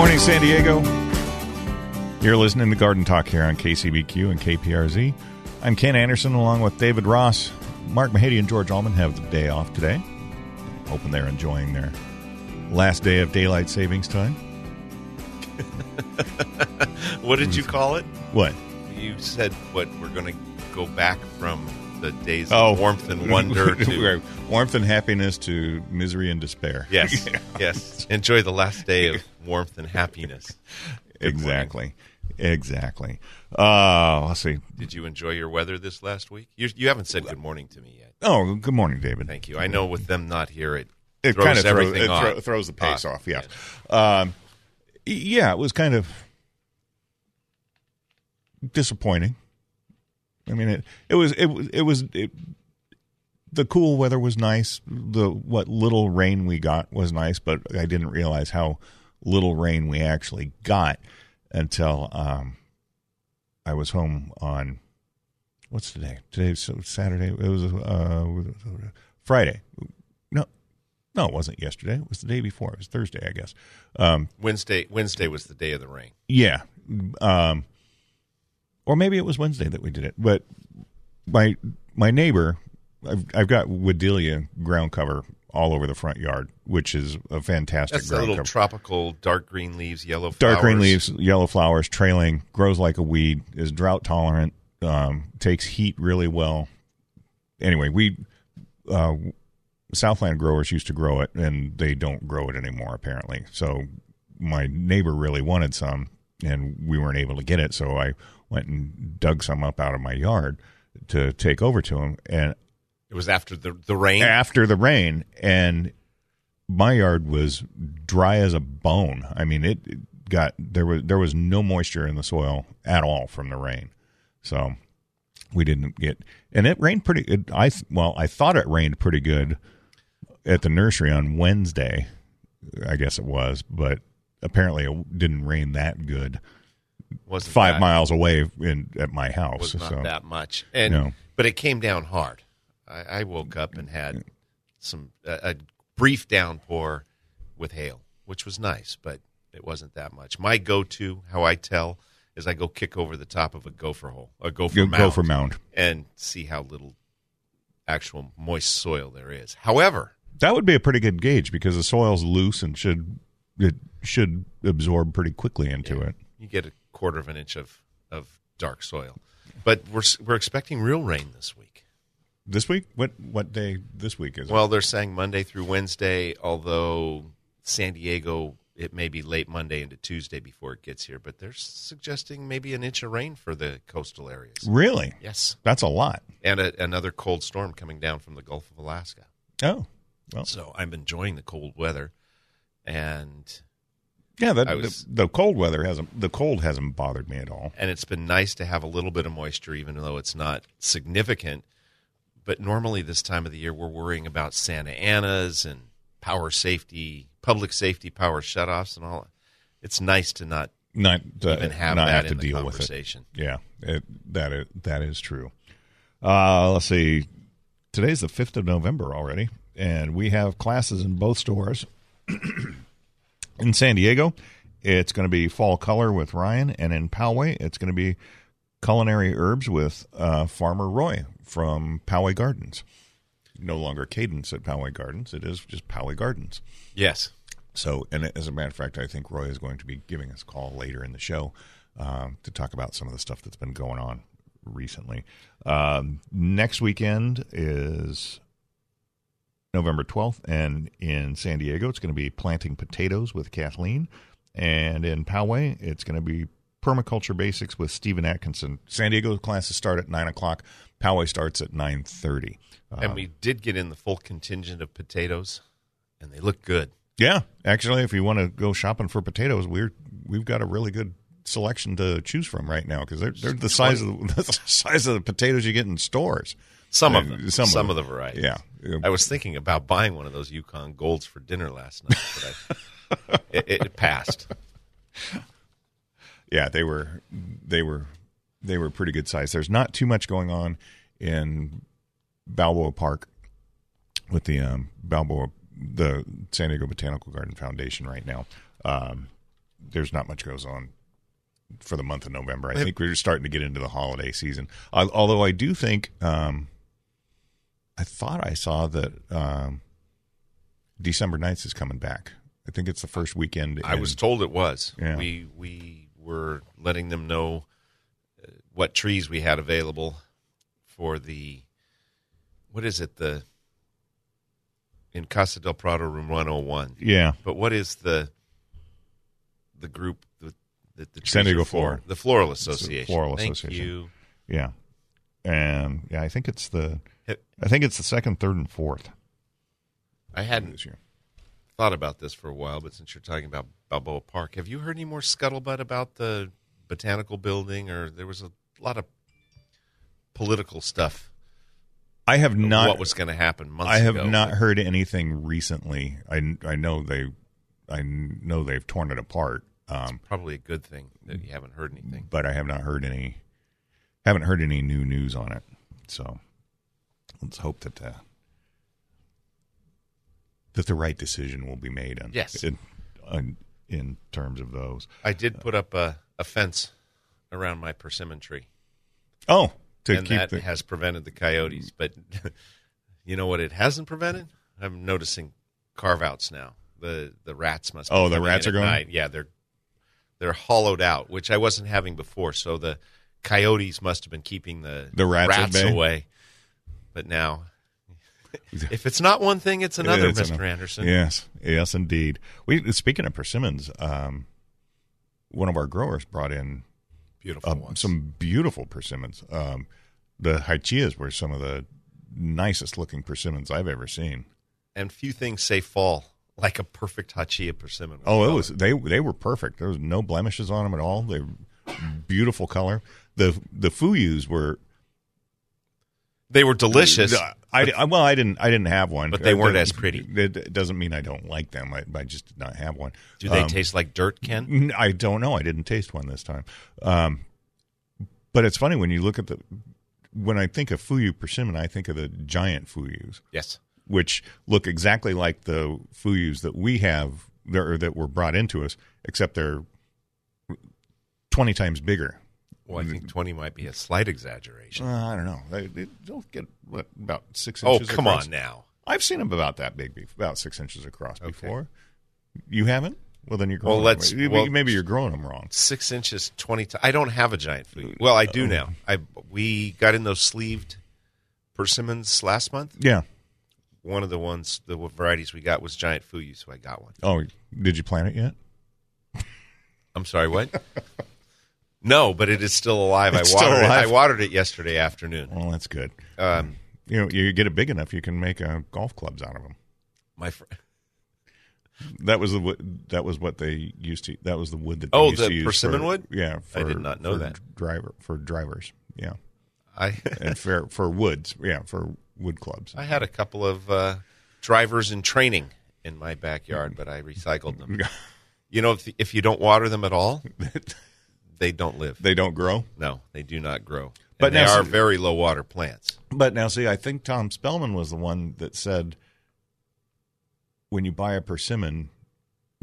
Morning, San Diego. You're listening to Garden Talk here on KCBQ and KPRZ. I'm Ken Anderson along with David Ross. Mark Mahady and George Allman have the day off today. Hoping they're enjoying their last day of daylight savings time. what did you call it? What? You said what we're going to go back from the days Oh, of warmth and wonder to warmth and happiness to misery and despair. yes, Yeah. yes. Enjoy the last day of warmth and happiness. Exactly, exactly. Uh, let's see. Did you enjoy your weather this last week? You, you haven't said good morning to me yet. Oh, good morning, David. Thank you. I know with them not here, it, it throws kind of everything throws, it off. thro- throws the pace Ah, off. Yeah. Um, yeah, it was kind of disappointing. I mean, it it was it was it was it, the cool weather was nice. The what little rain we got was nice, but I didn't realize how little rain we actually got until um, I was home on what's today? Today's Saturday. It was uh, Friday. No, no, it wasn't yesterday. It was the day before. It was Thursday, I guess. Um, Wednesday. Wednesday was the day of the rain. yeah. Um, or maybe it was Wednesday that we did it. But my my neighbor, I've, I've got Wedelia ground cover all over the front yard, which is a fantastic That's ground little cover. tropical dark green leaves, yellow Dark green flowers. leaves, yellow flowers, trailing, grows like a weed, is drought tolerant, um, takes heat really well. Anyway, we uh, Southland growers used to grow it, and they don't grow it anymore apparently. So my neighbor really wanted some, and we weren't able to get it. So I went and dug some up out of my yard to take over to him, and It was after the the rain. after the rain and my yard was dry as a bone. I mean it got there was there was no moisture in the soil at all from the rain. So we didn't get and it rained pretty it, i well i thought it rained pretty good at the nursery on wednesday i guess it was but apparently it didn't rain that good Wasn't five that- miles away in at my house was not so that much, and No. but it came down hard. I, I woke up and had some a, a brief downpour with hail, which was nice, but it wasn't that much. My go-to, how I tell, is I go kick over the top of a gopher hole, a gopher Go- mound, gopher mound. and see how little actual moist soil there is. However, That would be a pretty good gauge because the soil's loose and should it should absorb pretty quickly into it. you get a quarter of an inch of of dark soil, but we're we're expecting real rain this week. This week, what what day this week is? it? Well, they're saying Monday through Wednesday, although San Diego, it may be late Monday into Tuesday before it gets here, but they're suggesting maybe an inch of rain for the coastal areas. really, Yes. that's a lot. And a, another cold storm coming down from the Gulf of Alaska. Oh, well, So I'm enjoying the cold weather. And yeah. That was- the, the cold weather hasn't the cold hasn't bothered me at all. and it's been nice to have a little bit of moisture, even though it's not significant. But normally, this time of the year, we're worrying about Santa Anas and power safety, public safety power shutoffs, and all. It's nice to not Not uh, even have not that have to deal with it. Yeah, it, that is that is true. Uh, let's see. today's the 5th of November already, and we have classes in both stores. in San Diego, it's going to be Fall Color with Ryan, and in Poway, it's going to be Culinary Herbs with uh, Farmer Roy from Poway Gardens. No longer Cadence at Poway Gardens, it is just Poway Gardens. Yes. So, and as a matter of fact, I think Roy is going to be giving us a call later in the show um, to talk about some of the stuff that's been going on recently. Um, next weekend is November 12th, and in San Diego, it's going to be planting potatoes with Kathleen, and in Poway, it's going to be permaculture basics with Stephen Atkinson. San Diego classes start at nine o'clock. Poway starts at nine thirty. and um, we did get in the full contingent of potatoes, and they look good. Yeah, actually, if you want to go shopping for potatoes, we're we've got a really good selection to choose from right now because they're they're the size of the, the size of the potatoes you get in stores. Some of Uh, them. some Some, of of, the varieties. Yeah. I was thinking about buying one of those Yukon Golds for dinner last night, but I, it, it passed. Yeah, they were they were they were pretty good size. There's not too much going on in Balboa Park with the um, Balboa the San Diego Botanical Garden Foundation right now. Um, there's not much goes on for the month of November. I think we're starting to get into the holiday season. Al- Although I do think um, I thought I saw that um, December 9th is coming back. I think it's the first weekend. I was told it was. Yeah. We we were letting them know uh, what trees we had available for the what is it the in Casa del Prado room 101. yeah. But what is the the group that the, the San Diego for? Floral. The Floral Association. Floral Thank Association. you. Yeah, and yeah, I think it's the I think it's the second, third, and fourth I hadn't this year. thought about this for a while, but since you're talking about Balboa Park, have you heard any more scuttlebutt about the botanical building? Or there was a lot of political stuff. I have not. what was going to happen months I have ago. not heard anything recently. I I know they I know they've torn it apart, um, Probably a good thing that you haven't heard anything. but I have not heard any haven't heard any new news on it. So let's hope that uh, that the right decision will be made. On, Yes. in, on, in terms of those. I did put up a, a fence around my persimmon tree, Oh, to and that the has prevented the coyotes. But you know what? It hasn't prevented. I'm noticing carve outs now. The the rats must. Be Oh, the rats are going? night. Yeah, they're they're hollowed out, which I wasn't having before. So the coyotes must have been keeping the The rats at bay? away. But now, if it's not one thing, it's another, It's Mister another- Anderson. Yes, yes, indeed. We speaking of persimmons, um, one of our growers brought in Beautiful uh, ones. some beautiful persimmons. Um, the Hachiyas were some of the nicest looking persimmons I've ever seen. and few things say fall like a perfect Hachiya persimmon. would Oh, it was they they were perfect. There was no blemishes on them at all. They were beautiful color. The the fuyus were They were delicious. I, I- well, I didn't I didn't have one, But they weren't as pretty. It, doesn't mean I don't like them. I, I just did not have one. Do they Um, taste like dirt, Ken? I don't know. I didn't taste one this time. Um, but it's funny when you look at the when I think of fuyu persimmon, I think of the giant fuyus, Yes. which look exactly like the fuyus that we have that, or that were brought into us, except they're twenty times bigger. Well, I think 20 might be a slight exaggeration. Uh, I don't know. They, they don't get what, about six oh, inches. come across. on now. I've seen them about that big, about six inches across before. You haven't? Well, then you're growing. Well, growing. let's- maybe, well- maybe you're growing them wrong. Six inches, 20 ti I don't have a giant fuyu. Well, I do now. I We got in those sleeved persimmons last month. Yeah. One of the ones, the varieties we got was giant fuyu, so I got one. Oh, did you plant it yet? I'm sorry, what? no, but it is still alive. It's I still watered alive? it. I watered it yesterday afternoon. Well, that's good. Um, You know, you get it big enough, you can make uh, golf clubs out of them. my fr- That was the wood, that was what they used to. That was the wood that. They Oh, used the to use persimmon for- wood? Yeah, I did not know for that. driver for drivers. Yeah, I and for for woods. Yeah, for wood clubs. I had a couple of uh, drivers in training in my backyard, but I recycled them. You know, if if you don't water them at all, they don't live. they don't grow. No, they do not grow. But but they now- are very low water plants. But now, see, I think Tom Spellman was the one that said when you buy a persimmon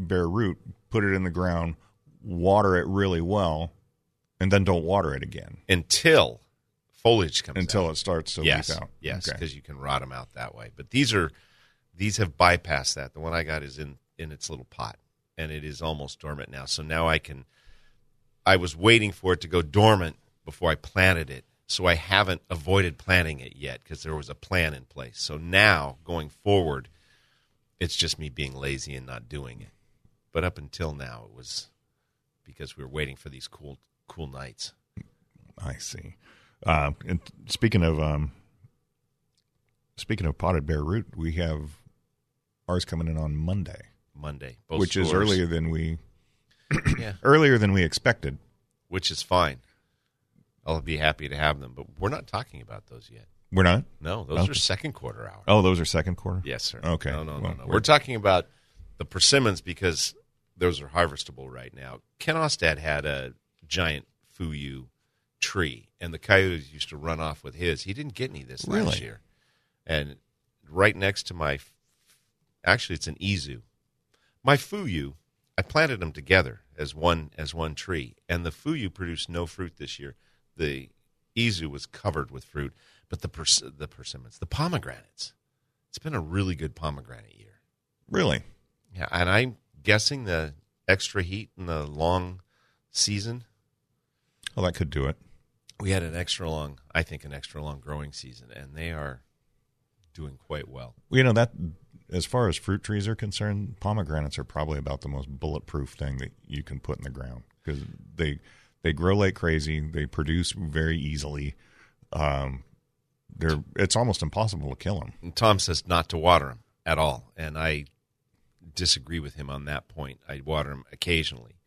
bare root, put it in the ground, water it really well, and then don't water it again until foliage comes until out. it starts to yes, leaf out. Yes, Okay. because you can rot them out that way. But these are these have bypassed that. The one I got is in in its little pot, and it is almost dormant now. So now I can. I was waiting for it to go dormant before I planted it, so I haven't avoided planting it yet because there was a plan in place. So now going forward, it's just me being lazy and not doing it. But up until now, it was because we were waiting for these cool cool nights. I see. Uh, and speaking of um, speaking of potted bare root, we have ours coming in on Monday, Monday, both which is earlier than we Yeah. earlier than we expected. which is fine. I'll be happy to have them, but we're not talking about those yet. We're not. No, those Okay. are second quarter hour. Oh, those are second quarter. Yes, sir. Okay. No, no, no, Well, no. we're- We're talking about the persimmons because those are harvestable right now. Ken Ostad had a giant fuyu tree, and the coyotes used to run off with his. He didn't get any this last year. And right next to my, actually, it's an izu. My fuyu, I planted them together as one as one tree, and the fuyu produced no fruit this year. The izu was covered with fruit, but the pers- the persimmons, the pomegranates, it's been a really good pomegranate year. Really? Yeah, and I'm guessing the extra heat and the long season. Well, that could do it. We had an extra long, I think, an extra long growing season, and they are doing quite well. Well, you know that as far as fruit trees are concerned, pomegranates are probably about the most bulletproof thing that you can put in the ground because they they grow like crazy. They produce very easily. Um, they're it's almost impossible to kill them. And Tom says not to water them at all, and I disagree with him on that point. I water them occasionally,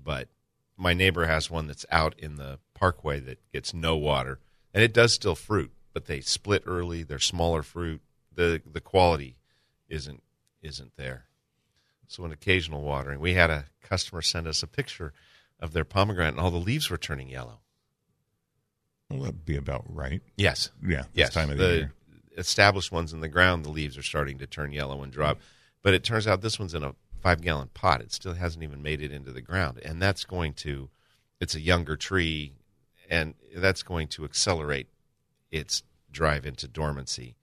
but my neighbor has one that's out in the parkway that gets no water, and it does still fruit, but they split early. They're smaller fruit. the The quality isn't isn't there. So an occasional watering. We had a customer send us a picture of their pomegranate, and all the leaves were turning yellow. Well, that'd be about right. Yes, Yeah, this yes. time of the, the year. established ones in the ground, the leaves are starting to turn yellow and drop. But it turns out this one's in a five gallon pot. It still hasn't even made it into the ground, and that's going to. It's a younger tree, and that's going to accelerate its drive into dormancy.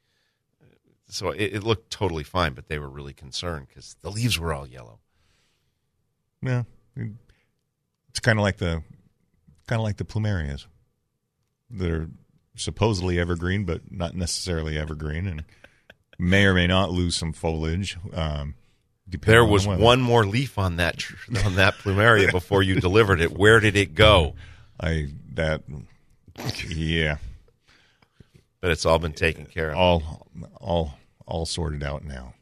So it, it looked totally fine, but they were really concerned because the leaves were all yellow. Yeah, it's kind of like the kind of like the plumerias that are supposedly evergreen, but not necessarily evergreen, and may or may not lose some foliage. Um, There was the one more leaf on that tr- on that plumeria before you delivered it. Where did it go? I that yeah, But it's all been taken care of. all all all sorted out now.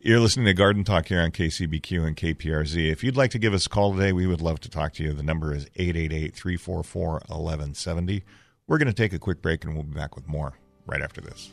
You're listening to Garden Talk here on KCBQ and KPRZ. If you'd like to give us a call today, we would love to talk to you. The number is 888-344-1170. We're going to take a quick break and we'll be back with more right after this.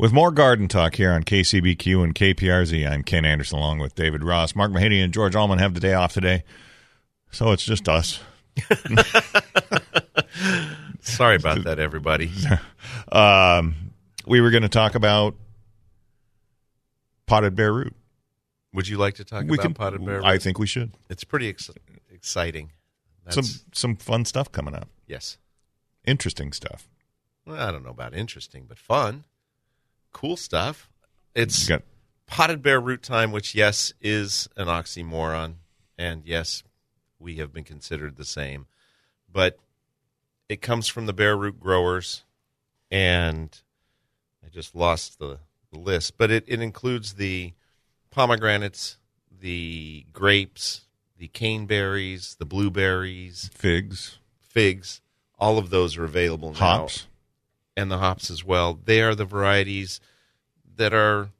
with more garden talk here on KCBQ and KPRZ. I'm Ken Anderson along with David Ross. Mark Mahady and George Allman have the day off today. So it's just us. Sorry about that, everybody. Um, we were going to talk about potted bare root. Would you like to talk we about can, potted bare? Root? I think we should. it's pretty ex- exciting. That's, Some some fun stuff coming up. yes. Interesting stuff. Well, I don't know about interesting, but fun, cool stuff. It's got potted bare root time, which yes is an oxymoron, and yes, we have been considered the same, but it comes from the bare root growers, and I just lost the, the list, but it, it includes the pomegranates, the grapes, the caneberries, the blueberries, Figs, figs. All of those are available now hops. And the hops as well. They are the varieties that are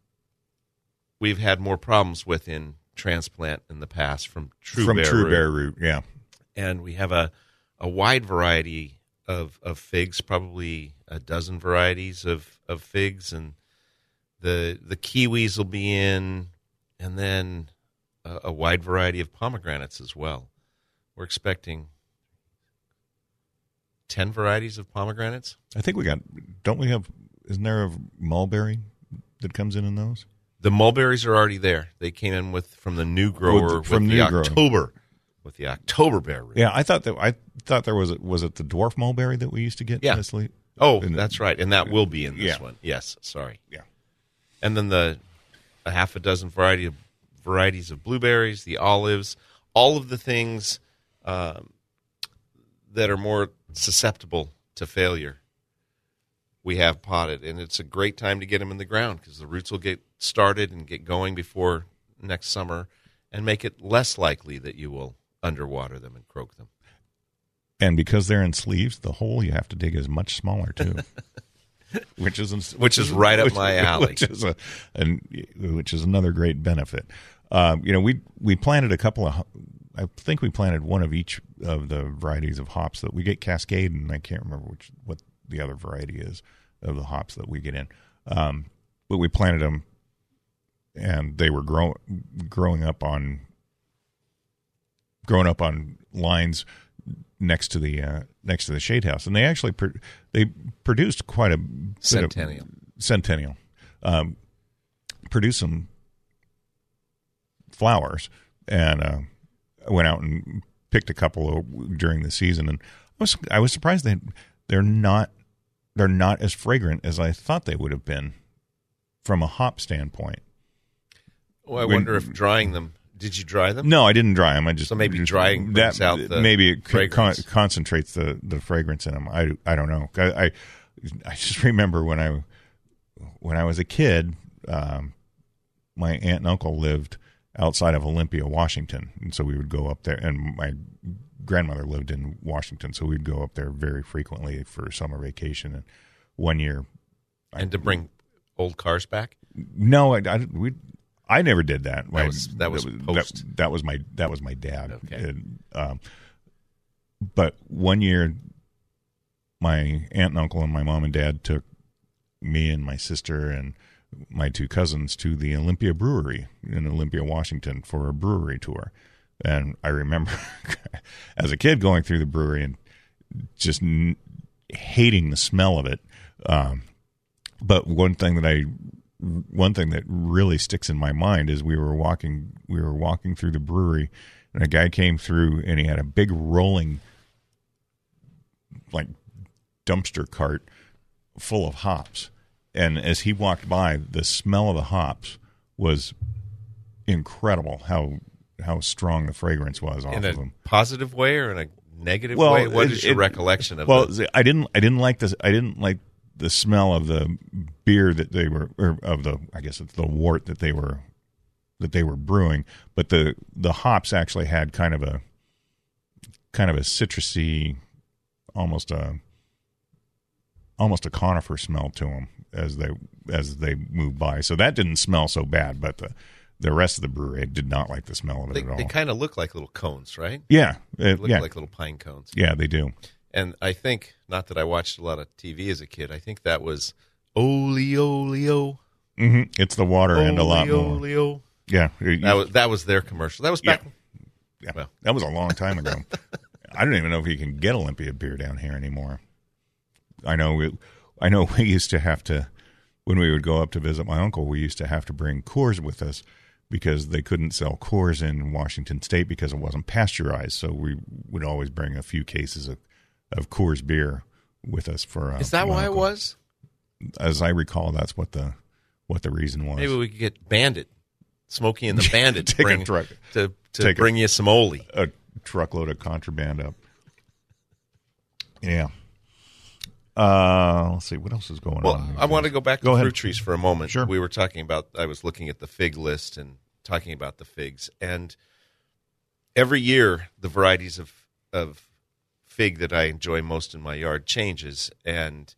we've had more problems with in transplant in the past from true from bare true root. bare root. Yeah, and we have a a wide variety of of figs, probably a dozen varieties of of figs, and the the kiwis will be in, and then a, a wide variety of pomegranates as well. We're expecting ten varieties of pomegranates. I think we got. Don't we have? Isn't there a mulberry that comes in in those? The mulberries are already there. They came in with from the new grower With- from with the new grower. October with the October bare root. Yeah, I thought that. I thought there was. A, was it the dwarf mulberry that we used to get? Yeah. Oh, And- that's right, and that will be in this Yeah. one. Yes, sorry. Yeah. and then the a half a dozen variety of varieties of blueberries, the olives, all of the things um, that are more susceptible to failure. We have potted, and it's a great time to get them in the ground because the roots will get started and get going before next summer, and make it less likely that you will underwater them and croak them. And because they're in sleeves, the hole you have to dig is much smaller too. which is Which is right up my alley. Which is a, and which is another great benefit. Um, you know, we we planted a couple of. I think we planted one of each of the varieties of hops that we get Cascade, and I can't remember which what the other variety is of the hops that we get in. Um, but we planted them, and they were grow, growing up on growing up on lines next to the uh, next to the shade house, and they actually pro- they produced quite a Centennial. centennial um, produced some flowers, and uh, went out and picked a couple during the season, and I was I was surprised that they're not they're not as fragrant as I thought they would have been from a hop standpoint. Well, I When- wonder if drying them. Did you dry them? No, I didn't dry them. I just So maybe just- drying that out the maybe it con- concentrates the the fragrance in them. I I don't know. I I, I just remember when I when I was a kid, um, my aunt and uncle lived outside of Olympia, Washington, and so we would go up there. And my grandmother lived in Washington, so we'd go up there very frequently for summer vacation. And one year, and to bring old cars back. no, I, I we I never did that. My- was- that was that, post. that was my that was my dad. Okay. And, um, but one year, my aunt and uncle and my mom and dad took me and my sister and my two cousins to the Olympia Brewery in Olympia, Washington, for a brewery tour. And I remember as a kid going through the brewery and just n- hating the smell of it. Um, but one thing that I one thing that really sticks in my mind is we were walking we were walking through the brewery and a guy came through and he had a big rolling like dumpster cart full of hops and as he walked by the smell of the hops was incredible how how strong the fragrance was off in of them positive way or in a negative Well, way? What it- is your it- recollection of well the, i didn't i didn't like this i didn't like the smell of the beer that they were or of the i guess it's the wort that they were that they were brewing. But the the hops actually had kind of a kind of a citrusy almost a almost a conifer smell to them as they as they moved by so that didn't smell so bad but the the rest of the brewery did not like the smell of it they, at all they kind of look like little cones, right? yeah They it- look yeah like little pine cones. yeah they do And I think, not that I watched a lot of TV as a kid, I think that was Oli Olio. hmm it's the water and a lot more. Yeah, That was that was their commercial. That was back. yeah. well. that was a long time ago. I don't even know if you can get Olympia beer down here anymore. I know, we, I know. We used to have to when we would go up to visit my uncle. We used to have to bring Coors with us because they couldn't sell Coors in Washington State because it wasn't pasteurized. So we would always bring a few cases of of Coors beer with us for. Uh, Is that why it was? As I recall, that's what the what the reason was. Maybe we could get Bandit, Smokey and the Bandit, a bring, truck. to to Take a- bring you some Oly. a truckload of contraband up. Yeah. Uh, let's see what else is going Well, on. I want to go back Go to ahead. fruit trees for a moment. Sure. We were talking about. I was looking at the fig list and talking about the figs, and every year the varieties of of fig that I enjoy most in my yard changes. And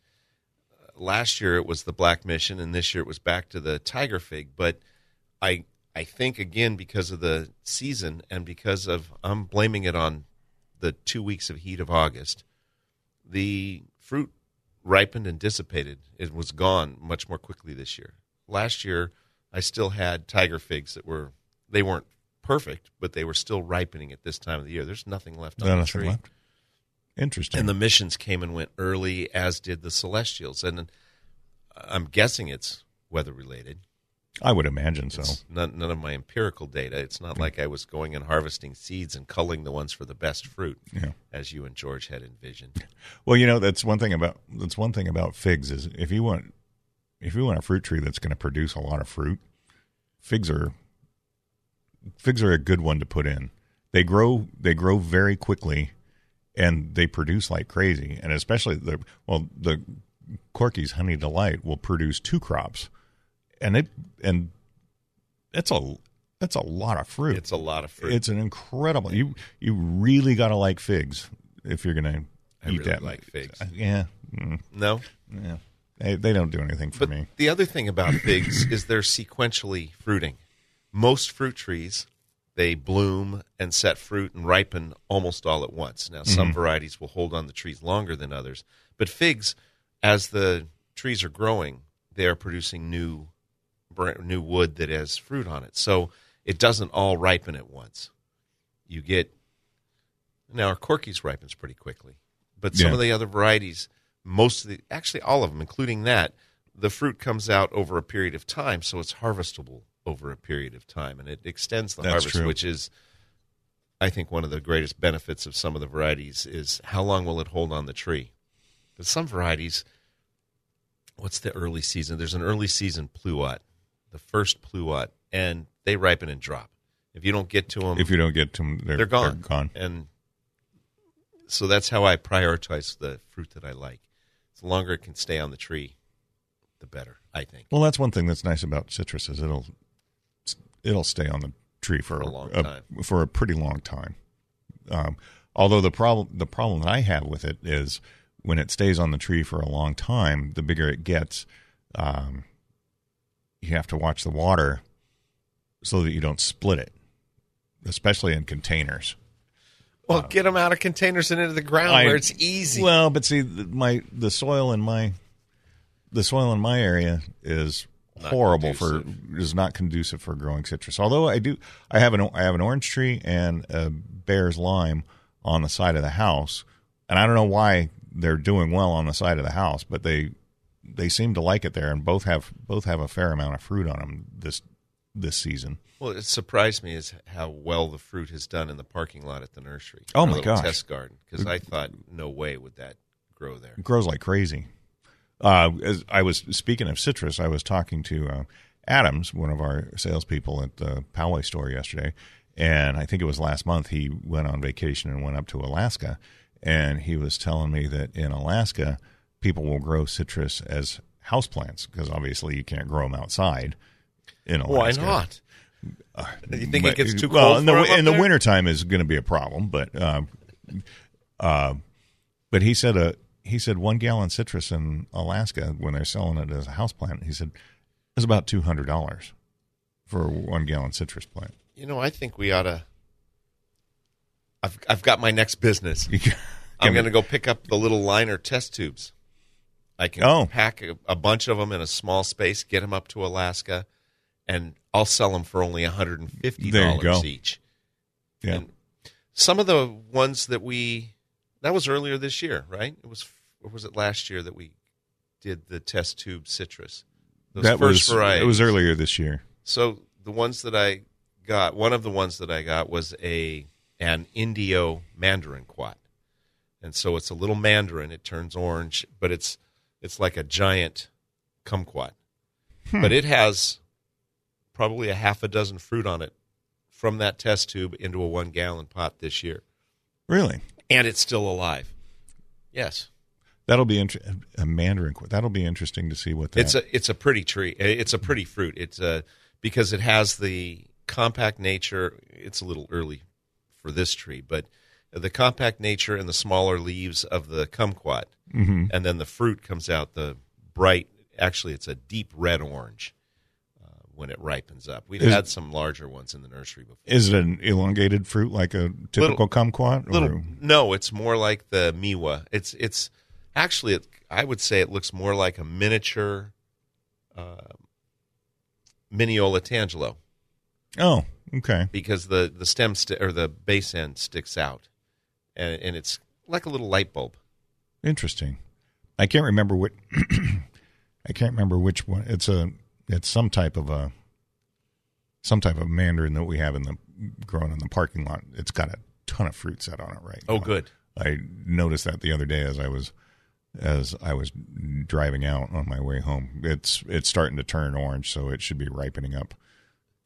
uh, last year it was the Black Mission, and this year it was back to the Tiger fig. But I I think again because of the season and because of I'm blaming it on the two weeks of heat of August, the fruit ripened and dissipated. It was gone much more quickly this year. Last year, I still had tiger figs that were they weren't perfect, but they were still ripening at this time of the year. There's nothing left on No, the tree. left. Interesting. And the missions came and went early, as did the celestials. And I'm guessing it's weather related. I would imagine so. It's none, none of my empirical data. It's not mm. like I was going and harvesting seeds and culling the ones for the best fruit, Yeah. as you and George had envisioned. Well, you know that's one thing about that's one thing about figs is if you want if you want a fruit tree that's going to produce a lot of fruit, figs are figs are a good one to put in. They grow they grow very quickly, and they produce like crazy. And especially the well the Corky's Honey Delight will produce two crops, and it and that's a that's a lot of fruit. It's a lot of fruit. It's an incredible. You you really got to like figs if you're going to I eat really that. like figs. Uh, Yeah, mm, no? yeah. They, they don't do anything for But me. the other thing about figs is they're sequentially fruiting. Most fruit trees, they bloom and set fruit and ripen almost all at once. Now, some Mm-hmm. varieties will hold on the trees longer than others, but figs, as the trees are growing, they are producing new, new wood that has fruit on it. So it doesn't all ripen at once. You get now our Corky's ripens pretty quickly, but some Yeah. of the other varieties, most of the actually all of them, including that, the fruit comes out over a period of time, so it's harvestable over a period of time, and it extends the That's harvest, true. which is, I think, one of the greatest benefits of some of the varieties is how long will it hold on the tree? Because some varieties, what's the early season? There's an early season pluot, the first pluot, and they ripen and drop. If you don't get to them, If you don't get to them, they're, they're gone. They're gone. And so that's how I prioritize the fruit that I like. The longer it can stay on the tree, the better, I think. Well, that's one thing that's nice about citrus is it'll it'll stay on the tree for, For a long time. for a pretty long time. Um, although the problem the problem that I have with it is when it stays on the tree for a long time, the bigger it gets, um, you have to watch the water so that you don't split it, especially in containers. Well, get them out of containers and into the ground I- where it's easy. Well, but see, the- my the soil in my the soil in my area is Not horrible for is not conducive for growing citrus. Although I do, I have an I have an orange tree and a Bearss lime on the side of the house, and I don't know why they're doing well on the side of the house, but they they seem to like it there, and both have both have a fair amount of fruit on them this this season. well, it surprised me is how well the fruit has done in the parking lot at the nursery. Oh, my gosh. Test garden because I thought no way would that grow there. It grows like crazy. Uh, as I was speaking of citrus, I was talking to uh, Adams, one of our salespeople at the Poway store yesterday, and I think it was last month. He went on vacation and went up to Alaska, and he was telling me that in Alaska, people will grow citrus as houseplants because obviously you can't grow them outside. In Alaska. Why not? you think But- it gets too cold well in the, for 'em up in the wintertime is going to be a problem but um, uh, but he said a he said one gallon citrus in Alaska when they're selling it as a house plant he said is about two hundred dollars for a one gallon citrus plant You know, I think we ought to. I've I've got my next business. I'm going to go pick up the little liner test tubes. I can Oh. pack a, a bunch of them in a small space, get them up to Alaska, and I'll sell them for only $150 There you go. each. yeah And some of the ones that we that was earlier this year, right? It was or was it last year that we did the test tube citrus? Those that first was varieties. it was earlier this year So the ones that I got, one of the ones that I got was a an Indio mandarinquat, and so it's a little mandarin. It turns orange, but it's it's like a giant kumquat, hmm. but it has probably a half a dozen fruit on it from that test tube into a one gallon pot this year, Really? and it's still alive. Yes, That'll be inter- a mandarin. That'll be interesting to see what that. it's a it's a pretty tree. Eh, it's a pretty fruit. It's a because it has the compact nature. It's a little early for this tree, but the compact nature and the smaller leaves of the kumquat, mm-hmm. and then the fruit comes out the bright. Actually, it's a deep red orange uh, when it ripens up. We've Is- had some larger ones in the nursery before. Is it an elongated fruit like a typical Little- kumquat? or- Little, no, it's more like the Meiwa. It's it's actually it, I would say it looks more like a miniature uh, Minneola tangelo Oh, okay. because the the stem sti- or the base end sticks out, and and it's like a little light bulb. Interesting. I can't remember what. I can't remember which one. It's a. It's some type of a. Some type of mandarin that we have in the growing in the parking lot. It's got a ton of fruit set on it right Oh, good. I noticed that the other day as I was as I was driving out on my way home. It's it's starting to turn orange, so it should be ripening up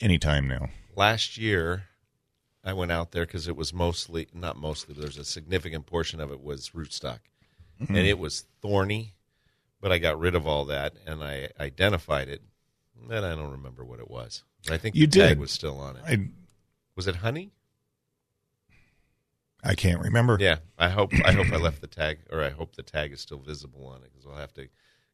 anytime now. Last year, I went out there because it was mostly not mostly, but there's a significant portion of it was rootstock, mm-hmm. and it was thorny. But I got rid of all that and I identified it. And I don't remember what it was. I think You the tag was still on it. I was it honey? I can't remember. Yeah, I hope I hope I left the tag, or I hope the tag is still visible on it because I'll have to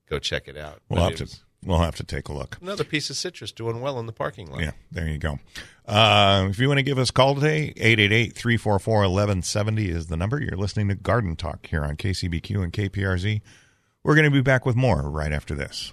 go check it out. We'll But have to we'll have to take a look. another piece of citrus doing well in the parking lot. Yeah, there you go. Uh, if you want to give us a call today, 888-344-1170 is the number. You're listening to Garden Talk here on KCBQ and KPRZ. We're going to be back with more right after this.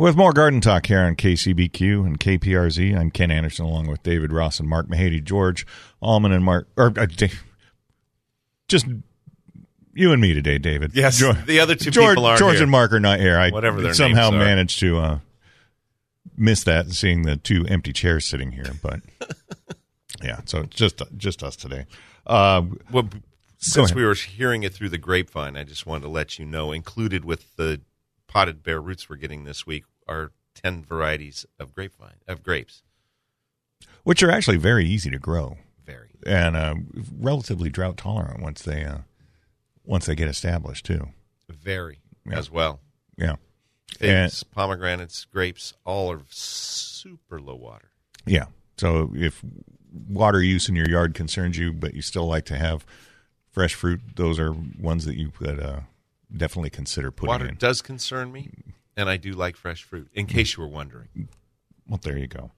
with more Garden Talk here on KCBQ and KPRZ. I'm Ken Anderson along with David Ross and Mark Mahady, George Allman and Mark, or uh, Da- just you and me today, David. Yes, the other two George, people aren't George here. and Mark are not here. I Whatever their somehow are. managed to uh, miss that, seeing the two empty chairs sitting here. But yeah, so it's just just us today. Uh, Well, since we were hearing it through the grapevine, I just wanted to let you know, included with the potted bare roots we're getting this week, are ten varieties of grapevine of grapes. which are actually very easy to grow. Very. and uh, relatively drought tolerant once they uh, once they get established too. Very Yeah. as well. Yeah, Figs, pomegranates, grapes, all are super low water. yeah. So if water use in your yard concerns you, but you still like to have fresh fruit, those are ones that you could uh, definitely consider putting in. Water in. does concern me, and I do like fresh fruit. In case you were wondering, Well, there you go.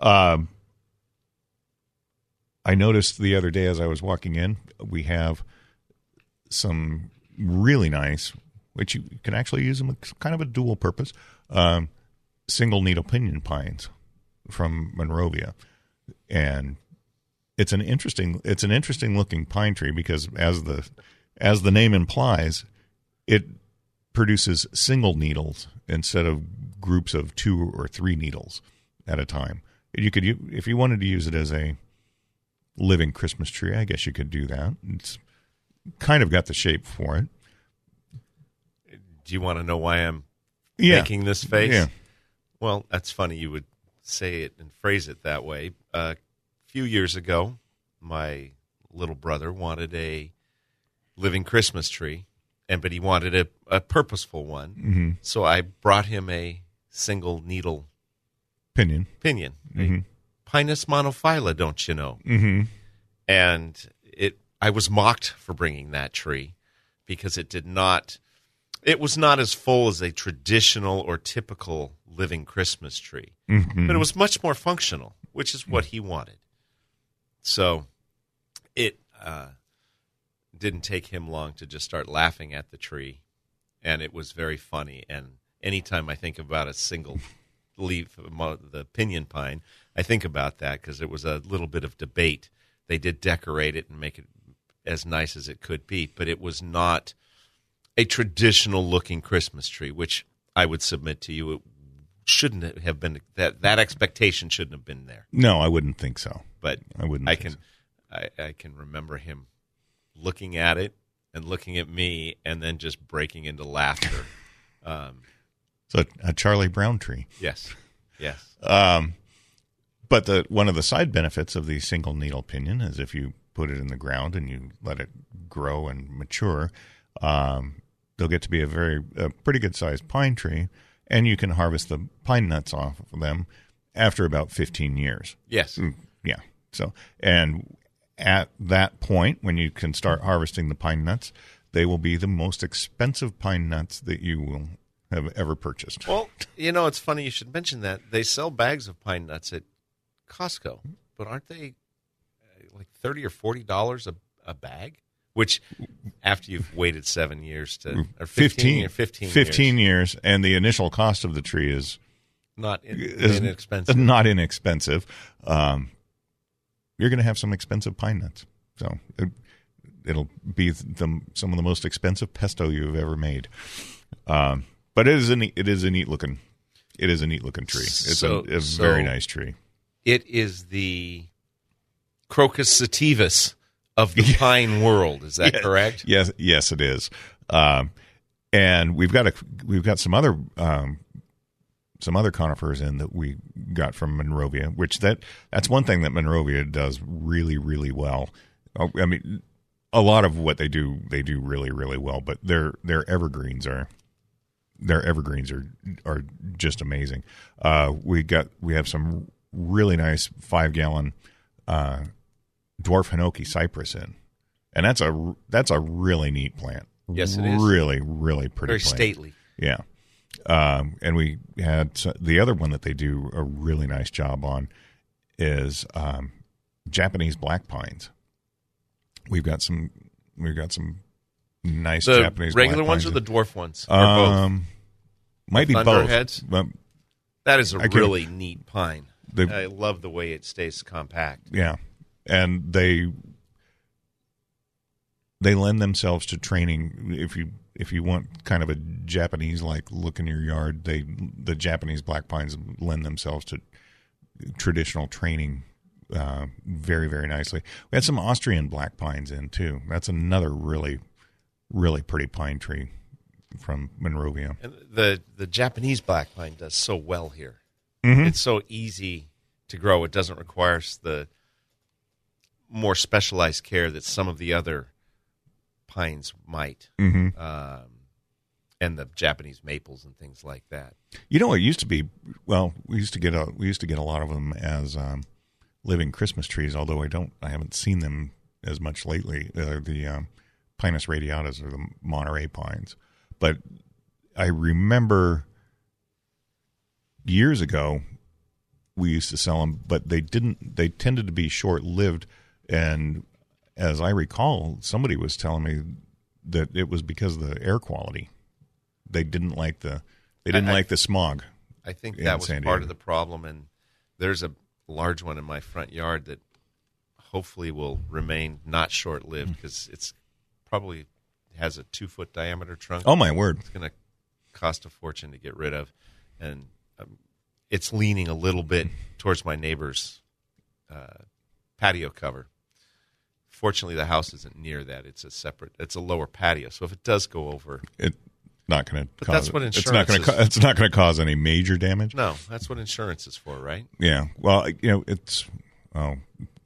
Um, I noticed the other day as I was walking in, we have some really nice, which you can actually use them with kind of a dual purpose, um, single needle pinion pines from Monrovia, and it's an interesting it's an interesting looking pine tree because as the as the name implies, it produces single needles instead of groups of two or three needles at a time. You could, if you wanted to use it as a living Christmas tree, I guess you could do that. It's kind of got the shape for it. do you want to know why I'm Yeah. making this face? Yeah. Well, that's funny you would say it and phrase it that way. a few years ago, my little brother wanted a living Christmas tree, and but he wanted a, a purposeful one. Mm-hmm. So I brought him a single needle Pinion. pinion, Mhm. Pinus monophylla, don't you know? Mm-hmm. And it I was mocked for bringing that tree because it did not. It was not as full as a traditional or typical living Christmas tree, but it was much more functional, which is what he wanted. So it uh, didn't take him long to just start laughing at the tree, and it was very funny. And anytime I think about a single leaf, mo- the pinyon pine, I think about that because it was a little bit of debate. They did decorate it and make it as nice as it could be, but it was not a traditional looking Christmas tree, which I would submit to you it shouldn't have been that that expectation shouldn't have been there. No, I wouldn't think so. But I wouldn't I can I, I can remember him looking at it and looking at me and then just breaking into laughter. um, So a Charlie Brown tree. yes, yes. Um, but the one of the side benefits of the single needle pinion is if you put it in the ground and you let it grow and mature, um, they'll get to be a very a pretty good sized pine tree, and you can harvest the pine nuts off of them after about fifteen years. Yes. Mm, Yeah. So and at that point, when you can start harvesting the pine nuts, they will be the most expensive pine nuts that you will have ever purchased. Well, you know, it's funny you should mention that. They sell bags of pine nuts at Costco, but aren't they uh, like 30 or 40 dollars a a bag? Which after you've waited 7 years to or 15, or 15 15 years, years, and the initial cost of the tree is, not in, inexpensive. not inexpensive. Um, you're going to have some expensive pine nuts, so it, it'll be the, some of the most expensive pesto you've ever made. Um, but it is a neat, it is a neat looking it is a neat looking tree. It's So- a, a so- very nice tree. It is the Crocus sativus of the pine world. Is that Yeah. correct? Yes, yes, it is. Um, and we've got a we've got some other um, some other conifers in that we got from Monrovia, which that that's one thing that Monrovia does really really well. Oh, I mean, a lot of what they do they do really really well, but their their evergreens are their evergreens are are just amazing. Uh, we got we have some really nice five gallon uh, dwarf hinoki cypress in, and that's a that's a really neat plant. Yes, it is. Really, really pretty. Very plant. stately. Yeah. Um, and we had the other one that they do a really nice job on is um, Japanese black pines. We've got some. We've got some nice The Japanese regular ones or the dwarf ones? Um, might be both. But That is a I really neat pine. The- I love the way it stays compact. yeah, and they they lend themselves to training. If you if you want kind of a Japanese like look in your yard, they the Japanese black pines lend themselves to traditional training uh, very very nicely. We had some Austrian black pines in too. That's another really really pretty pine tree from Monrovia. And the the Japanese black pine does so well here. Mm-hmm. It's so easy to grow. It doesn't require the more specialized care that some of the other pines might, hmm um, and the Japanese maples and things like that. You know, it used to be. Well, we used to get a we used to get a lot of them as um, living Christmas trees. Although I don't, I haven't seen them as much lately. Uh, the um, Pinus radiatus or the Monterey pines, but I remember years ago we used to sell them, but they didn't. They tended to be short lived, and as I recall, somebody was telling me that it was because of the air quality. They didn't like the they didn't I- like the smog. I think in that was part of the problem, and there's a large one in my front yard that hopefully will remain not short lived because it's probably has a two foot diameter trunk. Oh my word! It's going to cost a fortune to get rid of, and um, it's leaning a little bit towards my neighbor's uh, patio cover. Fortunately, the house isn't near that; it's a separate, it's a lower patio. So if it does go over, It not going to that's what it's not going insurance to. It's not going to cause any major damage. no, that's what insurance is for, right? Yeah. Well, you know, it's oh,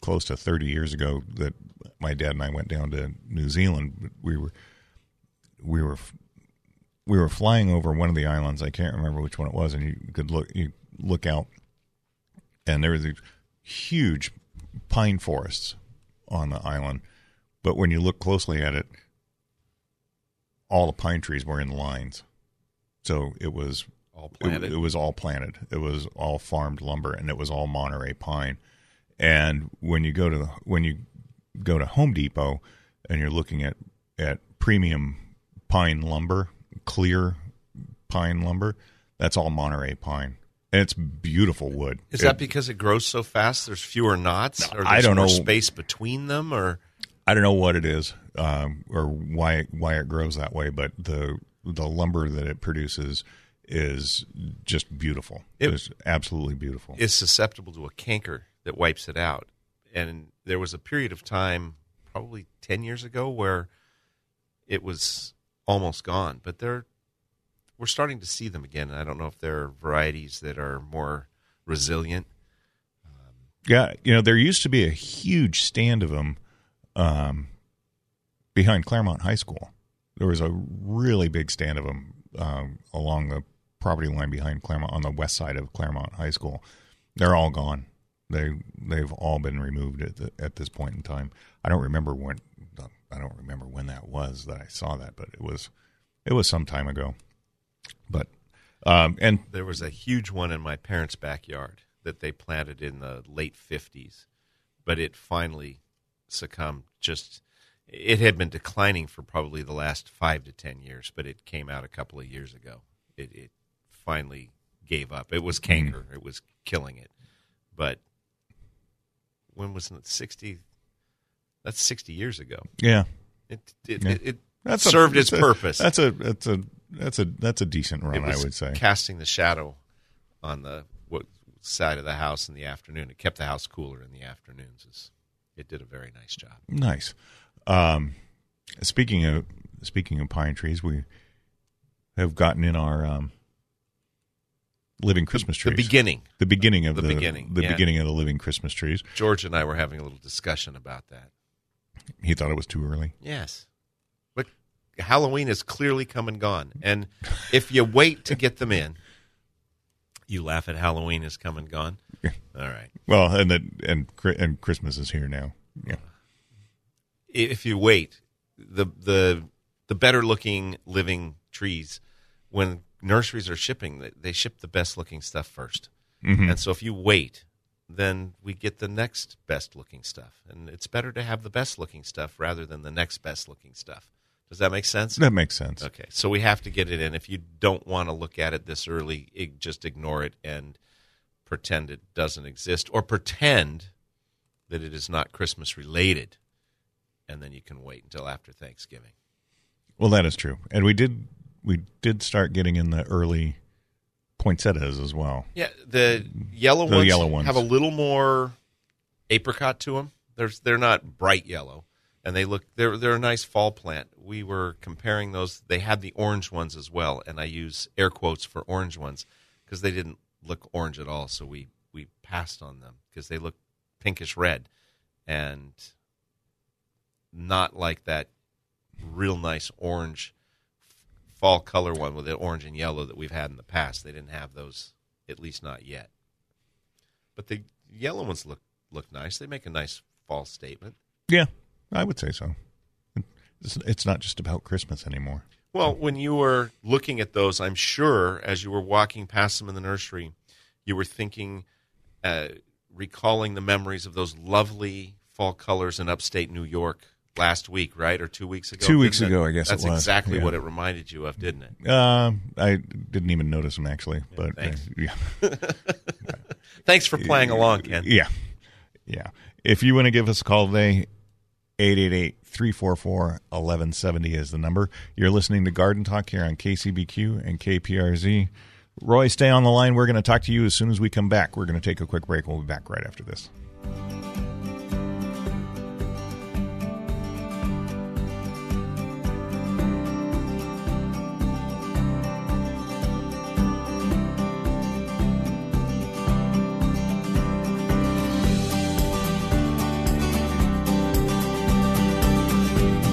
close to 30 years ago that my dad and I went down to New Zealand. We were we were we were flying over one of the islands. I can't remember which one it was, and you could look you look out, and there was these huge pine forests on the island. but when you look closely at it, all the pine trees were in lines. So it was All it, planted. it was all planted. It was all farmed lumber, and it was all Monterey pine. And when you go to the, when you go to Home Depot and you're looking at at premium pine lumber, clear pine lumber, that's all Monterey pine, and it's beautiful wood. Is It- that because it grows so fast? There's fewer knots, or I there's don't more know. space between them, or I don't know what it is um, or why why it grows that way, but the the lumber that it produces is just beautiful. It- it's absolutely beautiful. It's susceptible to a canker that wipes it out. And there was a period of time, probably ten years ago, where it was almost gone. But they're we're starting to see them again. I don't know if there are varieties that are more resilient. Yeah, you know, there used to be a huge stand of them um, behind Claremont High School. There was a really big stand of them um, along the property line behind Claremont on the west side of Claremont High School. They're all gone. They they've all been removed at the, at this point in time. I don't remember when I don't remember when that was that I saw that, but it was it was some time ago. But um, and There was a huge one in my parents' backyard that they planted in the late 50s, but it finally succumbed. Just it had been declining for probably the last five to 10 years, but it came out a couple of years ago. It, it finally gave up. It was canker, it was killing it. But when was it 60? That's 60 years ago. yeah, It, it, Yeah. it, it that's a- served its a- purpose. That's a that's a that's a that's a decent run, I would say. casting the shadow on the what side of the house in the afternoon. It kept the house cooler in the afternoons. It's, it did a very nice job. Nice. Um, speaking of speaking of pine trees, we have gotten in our um, living Christmas trees. The beginning. the beginning of the the, beginning, the yeah. beginning of the living Christmas trees. George and I were having a little discussion about that. He thought it was too early. Yes. Halloween is clearly come and gone. And if you wait to get them in, you laugh at Halloween is come and gone. All right. Well, and that and and Christmas is here now. Yeah. if you wait, the the the better looking living trees, when nurseries are shipping, they, they ship the best looking stuff 1st mm-hmm. and so if you wait, then we get the next best looking stuff, and it's better to have the best looking stuff rather than the next best looking stuff. Does that make sense? That makes sense. Okay, so we have to get it in. If you don't want to look at it this early, ig- just ignore it and pretend it doesn't exist, or pretend that it is not Christmas related, and then you can wait until after Thanksgiving. Well, that is true, and we did we did start getting in the early poinsettias as well. Yeah, the yellow The ones yellow ones. have a little more apricot to them. They're they're not bright yellow, and they look they're they're a nice fall plant. We were comparing those. They had the orange ones as well, and I use air quotes for orange ones because they didn't look orange at all. So we we passed on them because they look pinkish red, and not like that real nice orange fall color one with the orange and yellow that we've had in the past. They didn't have those, at least not yet. But the yellow ones look look nice. They make a nice fall statement. Yeah, I would say so. It's, it's not just about Christmas anymore. Well, when you were looking at those, I'm sure as you were walking past them in the nursery, you were thinking, uh, recalling the memories of those lovely fall colors in upstate New York last week, right, or two weeks ago. Two weeks it? ago, I guess it That's exactly yeah. what it reminded you of, didn't it? Uh, I didn't even notice them actually, but uh, thanks. yeah, Thanks for playing along, Ken. yeah, yeah. If you want to give us a call today, 888-344-1170 is the number. You're listening to Garden Talk here on KCBQ and KPRZ. Roy, stay on the line. We're going to talk to you as soon as we come back. We're going to take a quick break. We'll be back right after this.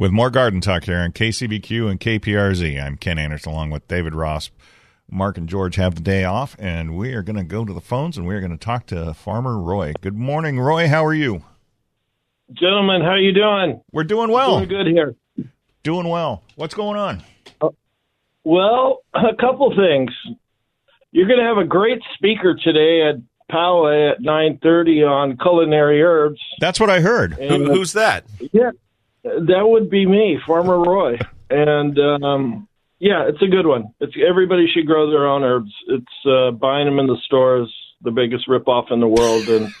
with more garden talk here on KCBQ and KPRZ. I'm Ken Anderson along with David Ross. Mark and George have the day off, and we are going to go to the phones and we're going to talk to Farmer Roy. Good morning, Roy. How are you? Gentlemen, how are you doing? We're doing well. Doing good here. Doing well. What's going on? Uh, well, a couple things. You're going to have a great speaker today at Poway at 9:30 on culinary herbs. That's what I heard. Who, who's that? Yeah, that would be me, Farmer Roy. And um, yeah, it's a good one. It's everybody should grow their own herbs. It's uh, buying them in the stores, the biggest ripoff in the world, and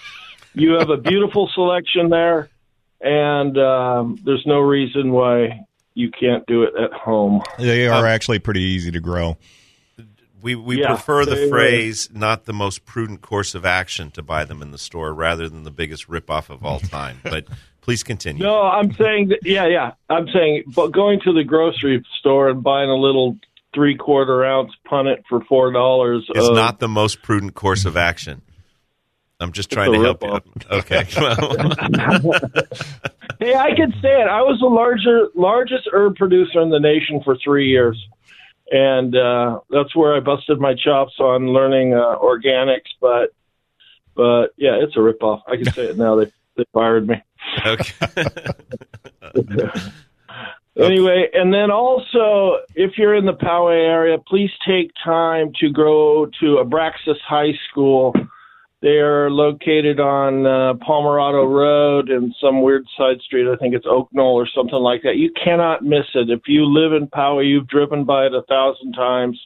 you have a beautiful selection there. And um, there's no reason why you can't do it at home. They are Um, actually pretty easy to grow. We we Yeah, prefer the they- phrase "not the most prudent course of action" to buy them in the store, rather than the biggest ripoff of all time. but please continue. No, I'm saying that. Yeah, yeah. I'm saying, but going to the grocery store and buying a little three quarter ounce punnet for four dollars is not the most prudent course of action. I'm just trying to help you. Okay. Hey, I can say it. I was the larger, largest herb producer in the nation for three years, and uh, that's where I busted my chops on learning uh, organics. But, but yeah, it's a ripoff. I can say it now. They they fired me. Okay. Anyway, and then also, if you're in the Poway area, please take time to go to Abraxas High School. They are located on uh, Pomerado Road and some weird side street. I think it's Oak Knoll or something like that. You cannot miss it. If you live in Poway, you've driven by it a thousand times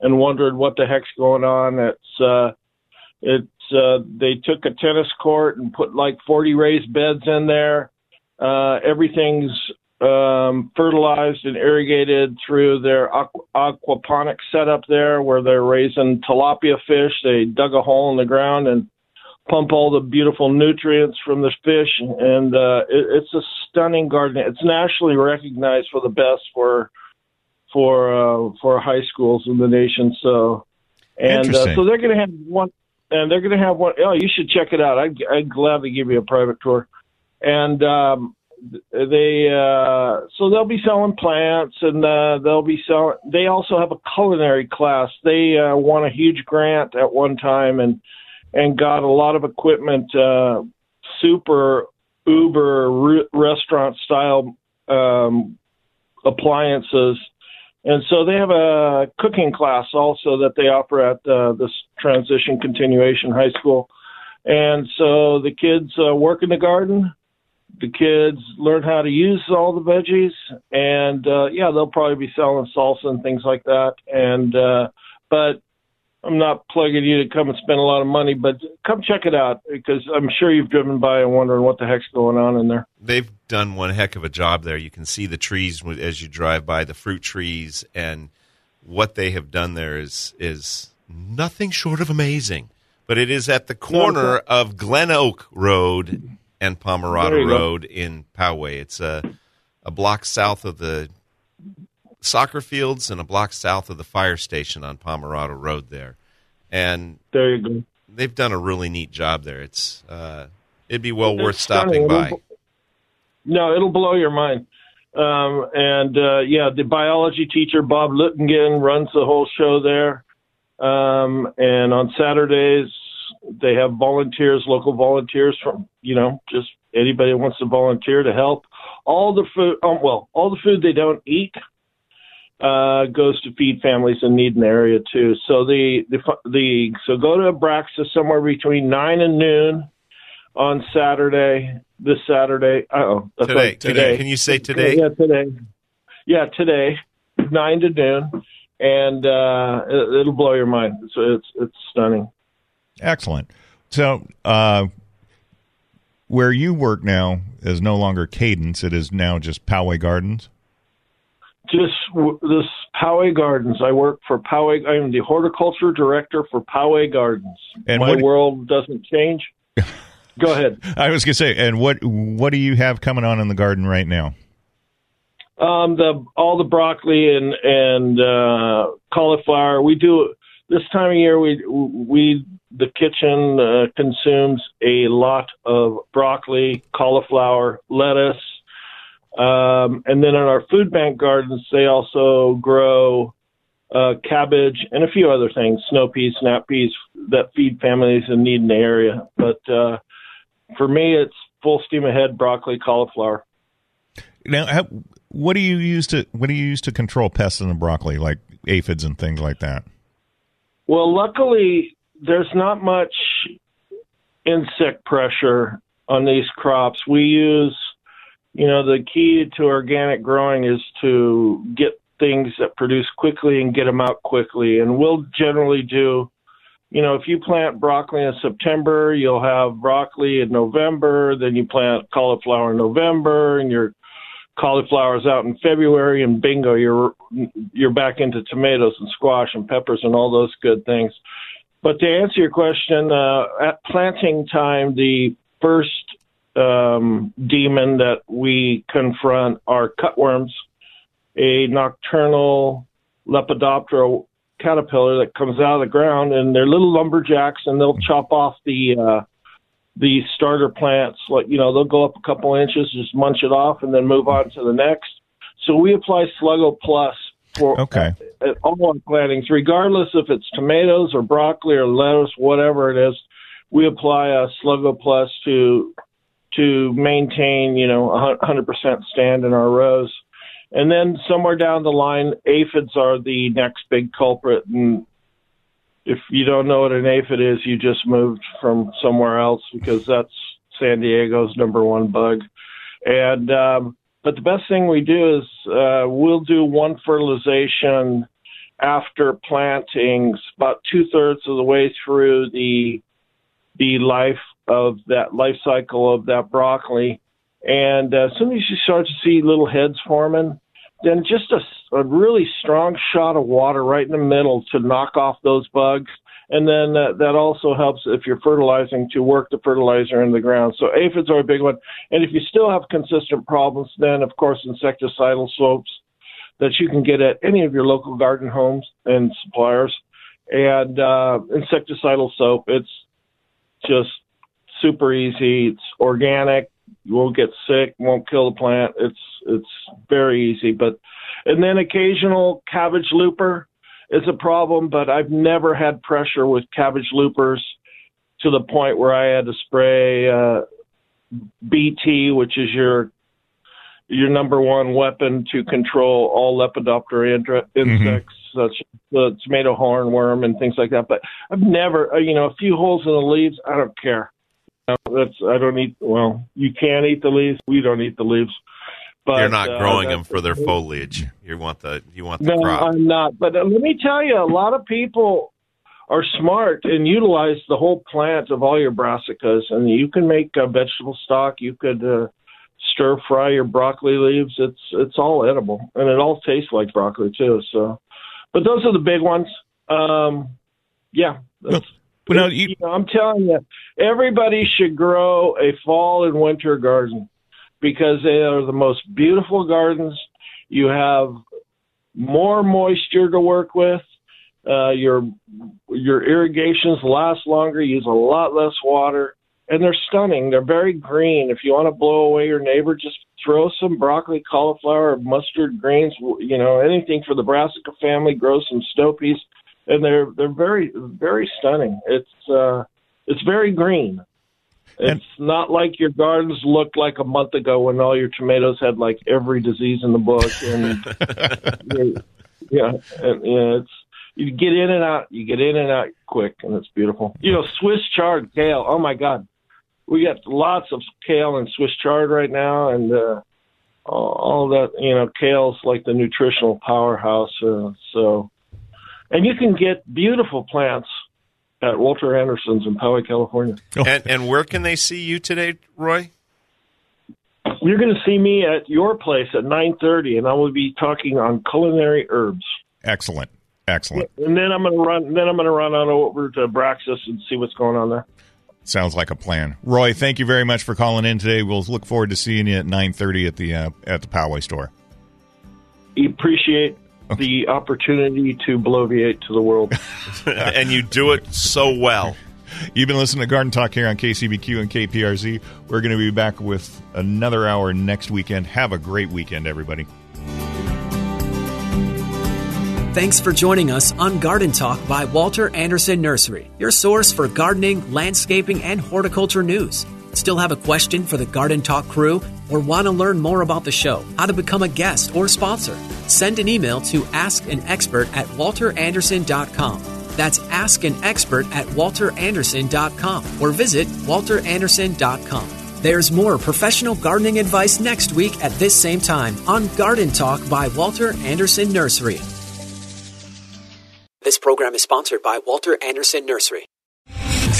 and wondered what the heck's going on. It's uh, it's uh, they took a tennis court and put like 40 raised beds in there. Uh, everything's um, fertilized and irrigated through their aqu- aquaponic setup there, where they're raising tilapia fish. They dug a hole in the ground and pump all the beautiful nutrients from the fish, and uh, it, it's a stunning garden. It's nationally recognized for the best for for uh, for high schools in the nation. So, and uh, so they're going to have one, and they're going to have one oh you should check it out. I'd, I'd gladly give you a private tour. And um, they uh, so they'll be selling plants, and uh, they'll be selling. They also have a culinary class. They uh, won a huge grant at one time, and and got a lot of equipment, uh, super uber re- restaurant style um, appliances. And so they have a cooking class also that they offer at uh, this transition continuation high school. And so the kids uh, work in the garden. The kids learn how to use all the veggies, and uh, yeah, they'll probably be selling salsa and things like that. And uh, but I'm not plugging you to come and spend a lot of money, but come check it out because I'm sure you've driven by and wondering what the heck's going on in there. They've done one heck of a job there. You can see the trees as you drive by, the fruit trees, and what they have done there is is nothing short of amazing. But it is at the corner of Glen Oak Road and Pomerado you go. Road in Poway. It's a a block south of the soccer fields and a block south of the fire station on Pomerado Road there. And There you go. they've done a really neat job there. It's uh, it'd be well It's worth stopping by. It'll- No, it'll blow your mind. Um, and uh, yeah, the biology teacher Bob Luttingen runs the whole show there. Um, and on Saturdays they have volunteers, local volunteers from you know just anybody who wants to volunteer to help. All the food, um, well, all the food they don't eat uh, goes to feed families in need in the area too. So the the the so go to Abraxas somewhere between nine and noon on Saturday. This Saturday. Oh, Today, right, today. Can you say today? Yeah, today. Yeah, today, nine to noon, and uh, it, it'll blow your mind. So it's it's stunning. Excellent. So, uh, where you work now is no longer Cadence; it is now just Poway Gardens. Just w- this Poway Gardens. I work for Poway. I'm the horticulture director for Poway Gardens. And My what- world doesn't change. Go ahead. I was going to say, and what what do you have coming on in the garden right now? Um, the all the broccoli and and uh, cauliflower. We do this time of year. We we the kitchen uh, consumes a lot of broccoli, cauliflower, lettuce, um, and then in our food bank gardens, they also grow uh, cabbage and a few other things, snow peas, snap peas that feed families in need in the area. But uh, for me, it's full steam ahead broccoli, cauliflower. Now, how, what do you use to what do you use to control pests in the broccoli, like aphids and things like that? Well, luckily, there's not much insect pressure on these crops. We use, you know, the key to organic growing is to get things that produce quickly and get them out quickly. And we'll generally do, you know, if you plant broccoli in September, you'll have broccoli in November, then you plant cauliflower in November, and your cauliflower's out in February, and bingo, you're you're back into tomatoes and squash and peppers and all those good things. But to answer your question, uh, at planting time, the first um, demon that we confront are cutworms, a nocturnal Lepidoptera caterpillar that comes out of the ground, and they're little lumberjacks, and they'll chop off the uh, the starter plants. Like you know, they'll go up a couple inches, just munch it off, and then move on to the next. So we apply Sluggo Plus for Okay. at, at all our plantings, regardless if it's tomatoes or broccoli or lettuce, whatever it is. We apply a Sluggo Plus to to maintain, you know, a 100% stand in our rows. And then somewhere down the line, aphids are the next big culprit. And if you don't know what an aphid is, you just moved from somewhere else because that's San Diego's number one bug. And um, but the best thing we do is uh, we'll do one fertilization after plantings, about two thirds of the way through the the life of that life cycle of that broccoli. And uh, as soon as you start to see little heads forming, then just a, a really strong shot of water right in the middle to knock off those bugs. And then uh, that also helps if you're fertilizing to work the fertilizer in the ground. So aphids are a big one. And if you still have consistent problems, then of course insecticidal soaps that you can get at any of your local garden homes and suppliers. And uh, insecticidal soap, it's just super easy. It's organic. You won't get sick. Won't kill the plant. It's it's very easy. But and then occasional cabbage looper is a problem. But I've never had pressure with cabbage loopers to the point where I had to spray uh, BT, which is your your number one weapon to control all Lepidoptera intra- insects, such as the tomato hornworm and things like that. But I've never, uh, you know, a few holes in the leaves. I don't care. You know, that's I don't eat. Well, you can eat the leaves. We don't eat the leaves. But You're not uh, growing that's- them for their foliage. You want the you want the no, crop. I'm not. But uh, let me tell you, a lot of people are smart and utilize the whole plant of all your brassicas, and you can make uh, vegetable stock. You could uh, stir fry your broccoli leaves. It's it's all edible, and it all tastes like broccoli too. So, but those are the big ones. Um, yeah. That's, Well, now you- know, I'm telling you, everybody should grow a fall and winter garden because they are the most beautiful gardens. You have more moisture to work with. Uh, your your irrigations last longer, use a lot less water, and they're stunning. They're very green. If you want to blow away your neighbor, just throw some broccoli, cauliflower, mustard greens. You know anything for the brassica family. Grow some snow peas, and they're they're very very stunning. It's uh, it's very green. It's not like your gardens looked like a month ago when all your tomatoes had like every disease in the book, and yeah, and, yeah, it's you get in and out, you get in and out quick, and it's beautiful. You know, Swiss chard kale. Oh my God, we got lots of kale and Swiss chard right now, and uh, all, all that. You know, kale's like the nutritional powerhouse. Uh, so, and you can get beautiful plants at Walter Anderson's in Poway, California. and and where can they see you today, Roy? You're going to see me at your place at 9:30, and I will be talking on culinary herbs. Excellent. Excellent. And then I'm going to run. Then I'm going to run on over to Braxis and see what's going on there. Sounds like a plan. Roy, thank you very much for calling in today. We'll look forward to seeing you at 9:30 at the uh, at the Poway store. Appreciate the opportunity to bloviate to the world. and you do it so well. You've been listening to Garden Talk here on KCBQ and KPRZ. We're going to be back with another hour next weekend. Have a great weekend, everybody. Thanks for joining us on Garden Talk by Walter Anderson Nursery, your source for gardening, landscaping, and horticulture news. Still have a question for the Garden Talk crew or want to learn more about the show, how to become a guest or sponsor? Send an email to askanexpert at walteranderson.com. That's Ask an Expert at walteranderson.com or visit walteranderson.com. There's more professional gardening advice next week at this same time on Garden Talk by Walter Anderson Nursery. This program is sponsored by Walter Anderson Nursery.